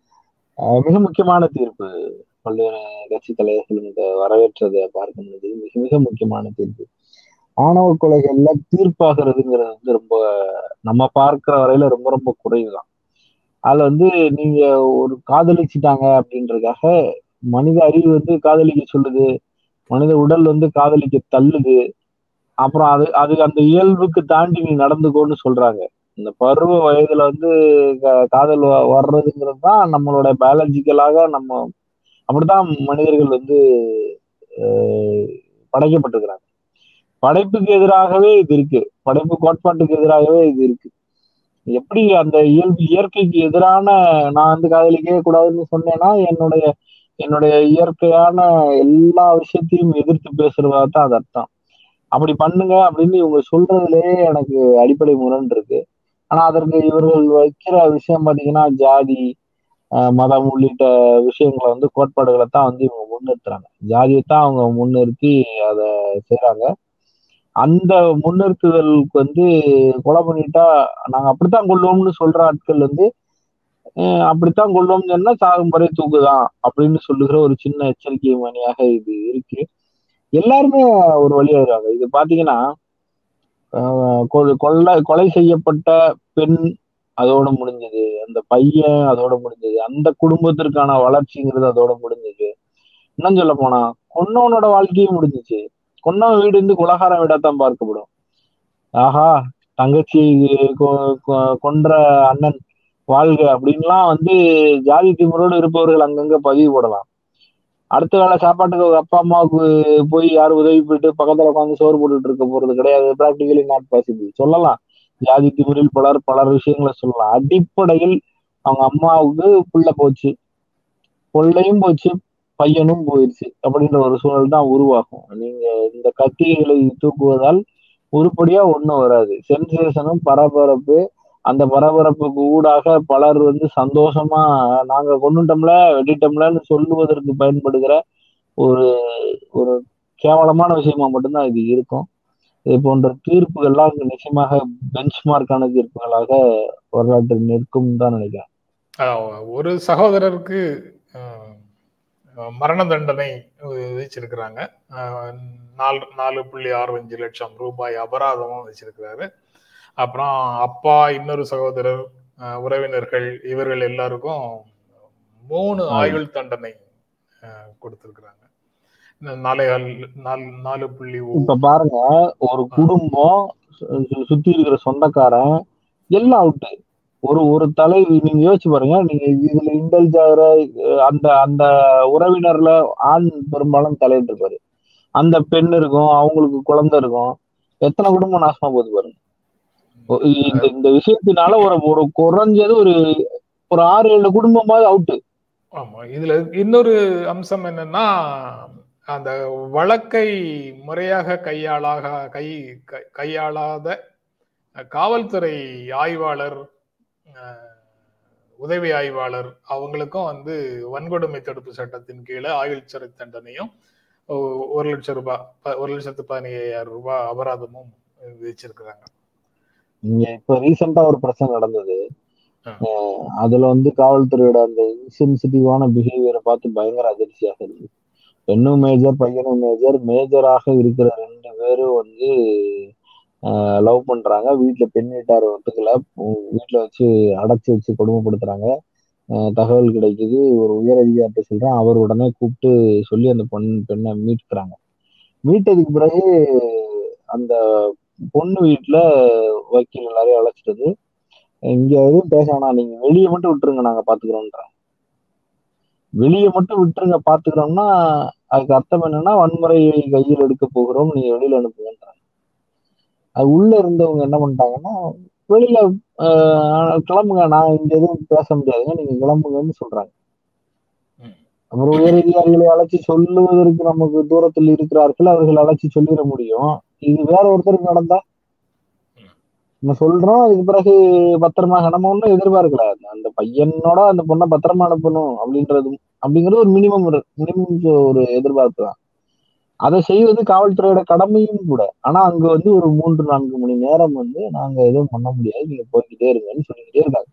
மிக முக்கியமான தீர்ப்பு. பல்வேறு கட்சி தலைவர்கள் இந்த வரவேற்றதை பார்க்க முடிஞ்சது மிக மிக முக்கியமான தீர்ப்பு ஆணவ கொலைகள்ல தீர்ப்பாகிறதுங்கிறது வந்து ரொம்ப நம்ம பார்க்கிற வரையில ரொம்ப ரொம்ப குறைவுதான். அதுல வந்து நீங்க ஒரு காதலிச்சுட்டாங்க அப்படின்றதுக்காக மனித அறிவு வந்து காதலிக்க சொல்லுது மனித உடல் வந்து காதலிக்க தள்ளுது அப்புறம் அது அது அந்த இயல்புக்கு தாண்டி நீ நடந்துக்கோன்னு சொல்றாங்க. இந்த பருவ வயதுல வந்து கா- காதல் வர்றதுங்கிறது தான் நம்மளோட பயாலஜிக்கலாக நம்ம அப்படித்தான் மனிதர்கள் வந்து படைக்கப்பட்டிருக்கிறாங்க. படைப்புக்கு எதிராகவே இது இருக்கு. படைப்பு கோட்பாட்டுக்கு எதிராகவே இது இருக்கு. எப்படி அந்த இயல்பு இயற்கைக்கு எதிரான நான் வந்து காதலிக்கவே கூடாதுன்னு சொன்னேன்னா என்னுடைய என்னுடைய இயற்கையான எல்லா விஷயத்தையும் எதிர்த்து பேசுறதா தான் அது அர்த்தம். அப்படி பண்ணுங்க அப்படின்னு இவங்க சொல்றதுலயே எனக்கு அடிப்படை முரண் இருக்கு ஆனா அதற்கு இவர்கள் வைக்கிற விஷயம் பாத்தீங்கன்னா ஜாதி மதம் உள்ளிட்ட விஷயங்களை வந்து கோட்பாடுகளை தான் வந்து இவங்க முன்னிறுத்துறாங்க. ஜாதியை தான் அவங்க முன்னிறுத்தி அதை செய்யறாங்க அந்த முன்னிறுத்துதலுக்கு வந்து கொலை பண்ணிட்டா நாங்க அப்படித்தான் கொள்வோம்னு சொல்ற ஆட்கள் வந்து அப்படித்தான் கொள்வோம்னு சொன்னா சாகும் வரை தூக்குதான் அப்படின்னு சொல்லுகிற ஒரு சின்ன எச்சரிக்கை மணியாக இது இருக்கு. எல்லாருமே ஒரு வழியாகிறாங்க இது பாத்தீங்கன்னா ஆஹ் கொலை கொலை செய்யப்பட்ட பெண் அதோட முடிஞ்சது. அந்த பையன் அதோட முடிஞ்சது. அந்த குடும்பத்திற்கான வளர்ச்சிங்கிறது அதோட முடிஞ்சது. இன்னும் சொல்ல போனா கொன்னவனோட வாழ்க்கையும் முடிஞ்சிச்சு. கொன்னவன் வீடு இருந்து குலகார வீடாத்தான் பார்க்கப்படும். ஆஹா தங்கச்சி கொ- கொ- கொன்ற அண்ணன் வாழ்க அப்படின்லாம் வந்து ஜாதி திமுறோடு இருப்பவர்கள் அங்கங்க பதிவு போடலாம். அடுத்த வேளை சாப்பாட்டுக்கு அப்பா அம்மாவுக்கு போய் யார் உதவி போயிட்டு பக்கத்துல உட்காந்து சோறு போட்டுட்டு இருக்க போறது கிடையாது. ப்ராக்டிகலி நாட் பாசிபிள் சொல்லலாம். ஜாதி திமிரில் பலர் பலர் விஷயங்களை சொல்லலாம். அடிப்படையில் அவங்க அம்மாவுக்கு புள்ள போச்சு. பொள்ளையும் போச்சு பையனும் போயிடுச்சு அப்படின்ற ஒரு சூழல் தான் உருவாகும். நீங்க இந்த கத்திரிகளை தூக்குவதால் உருப்படியா ஒண்ணும் வராது. சென்சேஷனும் பரபரப்பு அந்த பரபரப்புக்கு ஊடாக பலர் வந்து சந்தோஷமா நாங்க கொண்டுட்டோம்ல வெட்டிட்டோம்லன்னு சொல்லுவதற்கு பயன்படுகிற ஒரு ஒரு கேவலமான விஷயமா மட்டும்தான் இது இருக்கும். இது போன்ற தீர்ப்புகள்லாம் நிச்சயமாக பெஞ்ச்மார்க்கான தீர்ப்புகளாக வரலாற்றில் நிற்கும் தான் நினைக்கிறேன். ஒரு சகோதரருக்கு மரண தண்டனை விதிச்சிருக்கிறாங்க. நாலு நாலு புள்ளி ஆறு அஞ்சு லட்சம் ரூபாய் அபராதமும் வச்சிருக்கிறாரு அப்புறம் அப்பா இன்னொரு சகோதரர் உறவினர்கள் இவர்கள் எல்லாருக்கும் மூணு. ஆயுள் தண்டனை கொடுத்திருக்கிறாங்க. நாலே புள்ளி இப்ப பாருங்க ஒரு குடும்பம் சுத்தி இருக்கிற சொந்தக்காரன் எல்லாம் அவுட்டு ஒரு ஒரு தலை நீங்க யோசிச்சு பாருங்க நீங்க இதுல இண்டல்ஜ் ஆகிற அந்த அந்த உறவினர்ல ஆண் பெரும்பாலும் தலையிட்டு இருப்பாரு. அந்த பெண் இருக்கும் அவங்களுக்கு குழந்தை இருக்கும். எத்தனை குடும்பம் நாசமா போகுது பாருங்க. இந்த இந்த விஷயத்தினால ஒரு ஒரு குறைஞ்சது ஒரு ஒரு ஆறு ஏழு குடும்பமாவது அவுட்டு ஆமா இதுல இன்னொரு அம்சம் என்னன்னா அந்த வழக்கை முறையாக கையாளாக கை கையாளாத காவல்துறை ஆய்வாளர் உதவி ஆய்வாளர் அவங்களுக்கும் வந்து வன்கொடுமை தடுப்பு சட்டத்தின் கீழே ஆயுள் சிறை தண்டனையும் ஒரு லட்சம் ரூபாய் ஒரு லட்சத்து பதினையாயிரம் ரூபாய் அபராதமும் விதிச்சிருக்கிறாங்க. இங்க இப்ப ரீசெண்டா ஒரு பிரச்சனை நடந்தது. அதுல வந்து காவல்துறையோட அந்த இன்சென்சிட்டிவான பிஹேவியரை பார்த்து பயங்கர அதிர்ச்சியாக இருந்தது. பெண்ணும் மேஜர் பையனும் மேஜர் மேஜராக இருக்கிற ரெண்டு பேரும் வந்து லவ் பண்றாங்க. வீட்டுல பெண் வீட்டார் ஒத்துக்கல. வீட்டுல வச்சு அடைச்சி வச்சு கொடுமைப்படுத்துறாங்க. தகவல் கிடைக்குது. ஒரு உயர் அதிகாரத்தை சொல்றேன். அவர் உடனே கூப்பிட்டு சொல்லி அந்த பொண் பெண்ணை மீட்கிறாங்க மீட்டதுக்கு பிறகு அந்த பொண்ணு வீட்டுல வக்கீல் எல்லாரையும் அழைச்சிட்டு இங்க எதுவும் பேச வேணாம். நீங்க வெளியே மட்டும் விட்டுருங்க. நாங்க பாத்துக்கிறோம்ன்ற வெளியே மட்டும் விட்டுருங்க. பாத்துக்கிறோம்னா அதுக்கு அர்த்தம் என்னன்னா வன்முறையை கையில் எடுக்க போகிறோம் நீங்க வெளியில அனுப்புங்கன்றாங்க. அது உள்ள இருந்தவங்க என்ன பண்ணிட்டாங்கன்னா வெளியில ஆஹ், கிளம்புங்க நான் இங்க எதுவும் பேச முடியாதுங்க நீங்க கிளம்புங்கன்னு சொல்றாங்க. அப்புறம் உயர் அதிகாரிகளை அழைச்சி சொல்லுவதற்கு நமக்கு தூரத்தில் இருக்கிறார்கள் அவர்கள் அழைச்சி சொல்லிட முடியும். இது வேற ஒருத்தருக்கு நடந்தா சொல்றோம் அதுக்கு பிறகு பத்திரமா நம்ம ஒன்றும் எதிர்பார்க்கல அந்த பையனோட அந்த பொண்ணை பத்திரமா அனுப்பணும் அப்படின்றது அப்படிங்கிறது ஒரு மினிமம் மினிமம் ஒரு எதிர்பார்ப்பு தான். அதை செய்வது காவல்துறையோட கடமையும் கூட. ஆனா அங்க வந்து ஒரு மூன்று நான்கு மணி நேரம் வந்து நாங்க எதுவும் பண்ண முடியாது. நீங்க போய்கிட்டே இருங்கன்னு சொல்லிக்கிட்டே இருக்காங்க.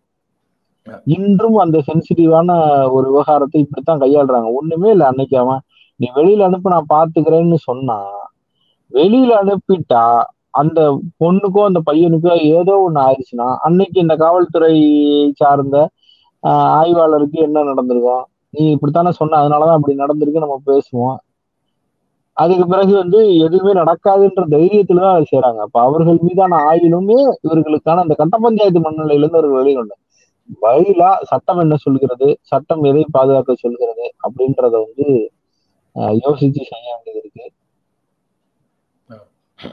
இன்றும் அந்த சென்சிட்டிவான ஒரு விவகாரத்தை இப்படித்தான் கையாளுறாங்க. ஒண்ணுமே இல்லை அன்னைக்கு அவன் நீ வெளியில அனுப்ப நான் பாத்துக்கிறேன்னு சொன்னா வெளியில அனுப்பிட்டா அந்த பொண்ணுக்கோ அந்த பையனுக்கோ ஏதோ ஒண்ணு ஆயிடுச்சுன்னா அன்னைக்கு இந்த காவல்துறை சார்ந்த ஆய்வாளருக்கு என்ன நடந்திருக்கும் நீ இப்படித்தானே சொன்ன அதனாலதான் அப்படி நடந்திருக்கு நம்ம பேசுவோம். அதுக்கு பிறகு வந்து எதுவுமே நடக்காதுன்ற தைரியத்துல தான் அதை செய்யறாங்க அப்ப அவர்கள் மீதான ஆயுளுமே இவர்களுக்கான அந்த கட்ட பஞ்சாயத்து மனநிலையில இருந்து அவர்கள் வெளிக்கொண்டு பதிலா சட்டம் என்ன சொல்கிறது சட்டம் எதை பாதுகாக்க சொல்கிறது அப்படின்றத வந்து யோசிச்சு செய்ய வேண்டியது இருக்கு.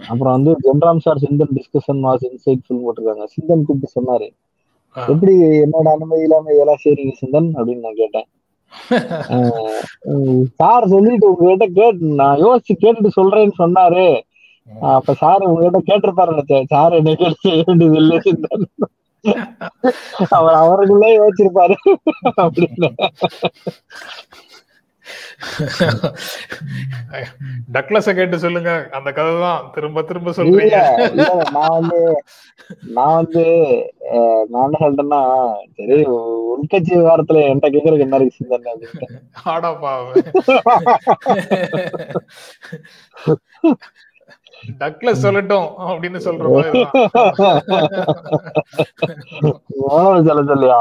அப்புறம் வந்து Jenram sir Chinthan discussion was insightful போட்டிருக்காங்க. சிந்தன் கூப்பிட்டு சொன்னாரு. எப்படி என்னோட அனுமதி இல்லாம இதெல்லாம் செய்றீங்க சிந்தன் அப்படின்னு நான் கேட்டேன். சார் சொல்லிட்டு உங்ககிட்ட கேட்டு நான் யோசிச்சு கேட்டுட்டு சொல்றேன்னு சொன்னாரு. அப்ப சார் உங்ககிட்ட கேட்டிருப்பாரு சார் என்ன கேட்டு செய்ய வேண்டியது இல்லை சிந்தன். அவர் அவருக்குள்ளே யோசிச்சிருப்பாரு. அப்படின்னு. டக்ளஸ கேட்டு சொல்லுங்க. அந்த கதை தான் திரும்ப திரும்ப சொல்றீங்க. நான் வந்து நான் வந்து நான் என்ன சொல்றேன்னா சரி உள்கட்சி விவகாரத்துல என்கிட்ட கேக்குறதுக்கு என்ன இருக்கு சிந்தன் அப்படின்ட்டு ஆடாப்பா டக்ளஸ் சொல்லட்டும் அப்படின்னு சொல்ற மாதிரி எவ்வளவு சொல்ல சொல்லியா?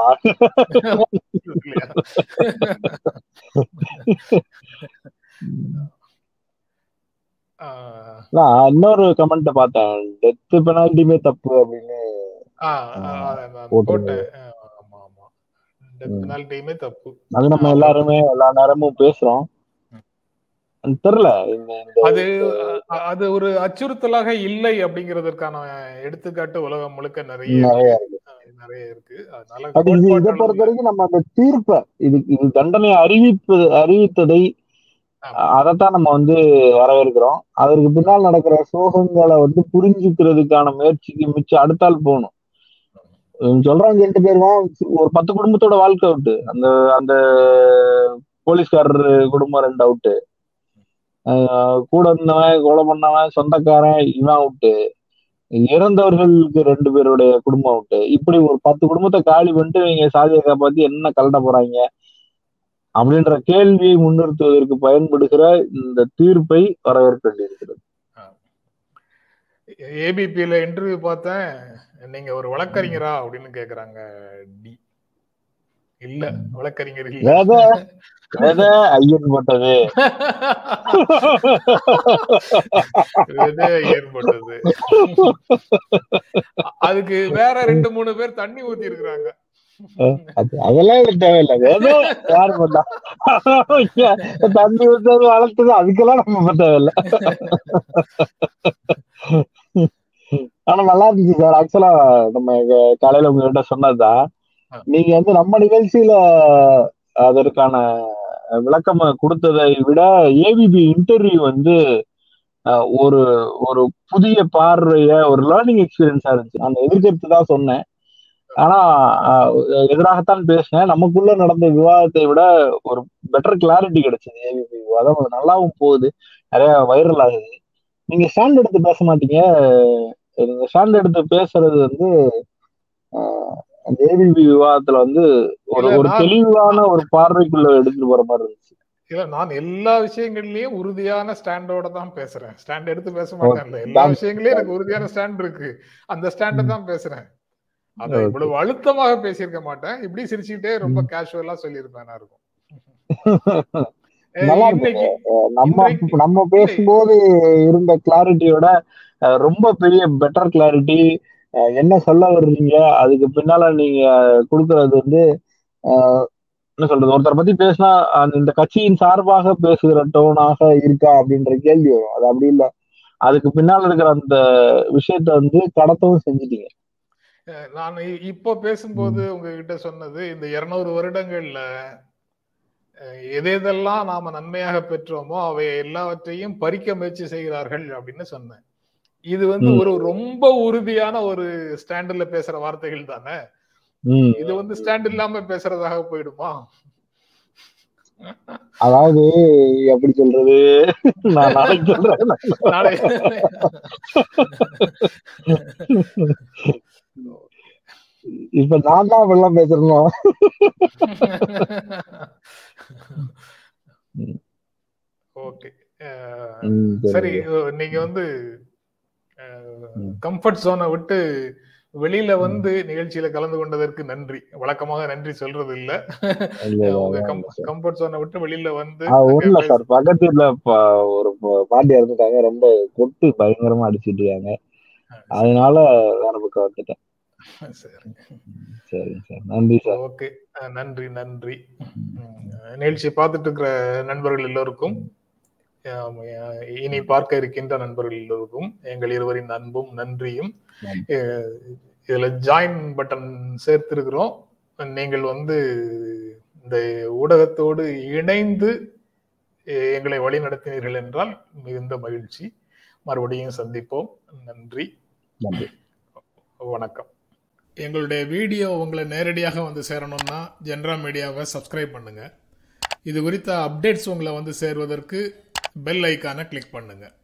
நான் இன்னொரு கமெண்ட் பார்த்தேன். டெத் பெனால்ட்டியுமே தப்பு அப்படின்னு ஆமா ஆமா. டெத் பெனால்ட்டியுமே தப்பு. அது நம்ம எல்லாருமே எல்லா நேரமும் பேசுறோம். தெரியல. அது அது ஒரு அச்சுறுத்தலாக இல்லை அப்படிங்கிறதுக்கான எடுத்துக்காட்டு உலகம் முழுக்க நிறைய நிறைய இருக்கு. அதனால அது இது பொறுத்த வரைக்கும் நம்ம அந்த தீர்ப்பை இது இது தண்டனை அறிவிப்பு அறிவித்ததை. அதைத்தான் நம்ம வந்து வரவேற்கிறோம். அதற்கு பின்னால் நடக்கிற சோகங்களை வந்து புரிஞ்சுக்கிறதுக்கான முயற்சிக்கு மிச்சம் அடுத்தால் போகணும். சொல்றாங்க ரெண்டு பேரும் ஒரு பத்து குடும்பத்தோட வாழ்க்கை அவுட்டு அந்த அந்த போலீஸ்காரர் குடும்பம் ரெண்டு அவுட்டு கூட இருந்தவன் கொலை பண்ணவன் சொந்தக்காரன் இவன் அவுட்டு. இறந்தவர்களுக்கு ரெண்டு பேருடைய குடும்பம் அவுட்டு. இப்படி ஒரு பத்து குடும்பத்தை காலி பண்ணிட்டு இவங்க சாதியை காப்பாத்தி என்ன கலட்ட போறாங்க? அப்படின்ற கேள்வியை முன்னிறுத்துவதற்கு பயன்படுகிற இந்த தீர்ப்பை வரவேற்க வேண்டியிருக்கிறது. ஏபிபியில இன்டர்வியூ பார்த்தேன். நீங்க ஒரு வழக்கறிஞரா அப்படின்னு கேக்குறாங்க டி. இல்ல வழக்கறிஞர் ஐயன் போட்டது? ஏற்பட்டது அதுக்கு வேற ரெண்டு மூணு பேர் தண்ணி ஊத்தி இருக்கிறாங்க அது அதெல்லாம் எனக்கு தேவையில்லை. யார் பண்ணா தண்ணி ஊத்தது வளர்த்தது அதுக்கெல்லாம் நம்ம தேவையில்லை. ஆனா நல்லா இருந்துச்சு சார். ஆக்சுவலா நம்ம காலையில உங்ககிட்ட சொன்னதுதான். நீங்க வந்து நம்ம நிகழ்ச்சியில அதற்கான விளக்கம் கொடுத்ததை விட ஏபிபி இன்டர்வியூ வந்து ஒரு ஒரு புதிய பார்வைய ஒரு லேர்னிங் எக்ஸ்பீரியன்ஸா இருந்துச்சு. நான் எதிர்கருத்து தான் சொன்னேன். ஆனா எதிராகத்தான் பேசினேன். நமக்குள்ள நடந்த விவாதத்தை விட ஒரு பெட்டர் கிளாரிட்டி கிடைச்சது ஏபிபி விவாதம் அது நல்லாவும் போகுது. நிறைய வைரல் ஆகுது. நீங்க ஸ்டாண்ட் எடுத்து பேச மாட்டீங்க. நீங்க ஸ்டாண்ட் எடுத்து பேசுறது வந்து ஏபிபி விவாதத்துல வந்து ஒரு ஒரு தெளிவான ஒரு பார்வைக்குள்ள எடுத்துட்டு போற மாதிரி இருந்துச்சு. இல்ல நான் எல்லா விஷயங்கள்லயும் உறுதியான ஸ்டாண்டோட தான் பேசுறேன். ஸ்டாண்ட் எடுத்து பேச மாட்டேன்ல எல்லா. விஷயங்களையும் எனக்கு உறுதியான ஸ்டாண்ட் இருக்கு. அந்த ஸ்டாண்ட தான் பேசுறேன். அதை. இவ்வளவு அழுத்தமாக பேசியிருக்க மாட்டேன். இப்படி சிரிச்சுக்கிட்டே ரொம்ப கேஷுவலா சொல்லியிருப்பேன் இருக்கும். நம்ம நம்ம பேசும்போது இருந்த கிளாரிட்டியோட ரொம்ப பெரிய பெட்டர் கிளாரிட்டி என்ன சொல்ல வர்றீங்க அதுக்கு பின்னால நீங்க கொடுக்கறது வந்து என்ன சொல்றது? ஒருத்தரை பத்தி பேசினா அந்த இந்த கட்சியின் சார்பாக பேசுகிற டோனாக இருக்கா அப்படின்ற கேள்வி வரும். அது அப்படி இல்லை. அதுக்கு பின்னால இருக்கிற அந்த விஷயத்த வந்து கடத்தவும் செஞ்சுட்டீங்க. நான் இப்போ பேசும்போது உங்ககிட்ட சொன்னது இந்த இருநூறு வருடங்கள்ல எதெல்லாம் நாம நன்மையாக பெற்றோமோ அவை எல்லாவற்றையும் பறிக்க முயற்சி செய்கிறார்கள் அப்படின்னு சொன்னேன். இது வந்து. ஒரு ரொம்ப உறுதியான ஒரு ஸ்டாண்டுல பேசுற வார்த்தைகள் தானே? இது வந்து ஸ்டாண்ட் இல்லாம பேசுறதாக போயிடுமா? அதாவது எப்படி சொல்றது? நான் நாளைக்கு சொல்றேன். இப்ப நான் தான் வெள்ளம் பேசுறணும் ஓகே. சரி. நீங்க வந்து. கம்ஃபர்ட் ஜோனை விட்டு வெளியில வந்து நிகழ்ச்சியில கலந்து கொண்டதற்கு நன்றி. வழக்கமாக நன்றி சொல்றது இல்ல. கம்ஃபர்ட் ஜோனை விட்டு வெளியில வந்து இல்ல சார் பக்கத்து வீட்டுல ப- ஒரு பாட்டி இறந்துட்டாங்க. ரொம்ப கொட்டு பயங்கரமா அடிச்சிட்டு இருக்காங்க. அதனால வேற பக்கம் வந்துட்டேன். சரி. சரிங்க சார். நன்றி சார் ஓகே. நன்றி நன்றி. நிகழ்ச்சி பார்த்துட்டு இருக்கிற நண்பர்கள் எல்லோருக்கும் இனி பார்க்க இருக்கின்ற நண்பர்கள் எல்லோருக்கும் எங்கள் இருவரின் அன்பும் நன்றியும். இதுல ஜாயின் பட்டன் சேர்த்திருக்கிறோம். நீங்கள் வந்து இந்த ஊடகத்தோடு இணைந்து எங்களை வழி நடத்தினீர்கள் என்றால் மிகுந்த மகிழ்ச்சி. மறுபடியும் சந்திப்போம். நன்றி. நன்றி. வணக்கம். எங்களுடைய வீடியோ உங்களை நேரடியாக வந்து சேரணும்னா ஜென்ரா மீடியாவை சப்ஸ்கிரைப் பண்ணுங்க. இது குறித்த அப்டேட்ஸ் உங்களை வந்து சேர்வதற்கு பெல் ஐக்கானை கிளிக் பண்ணுங்கள்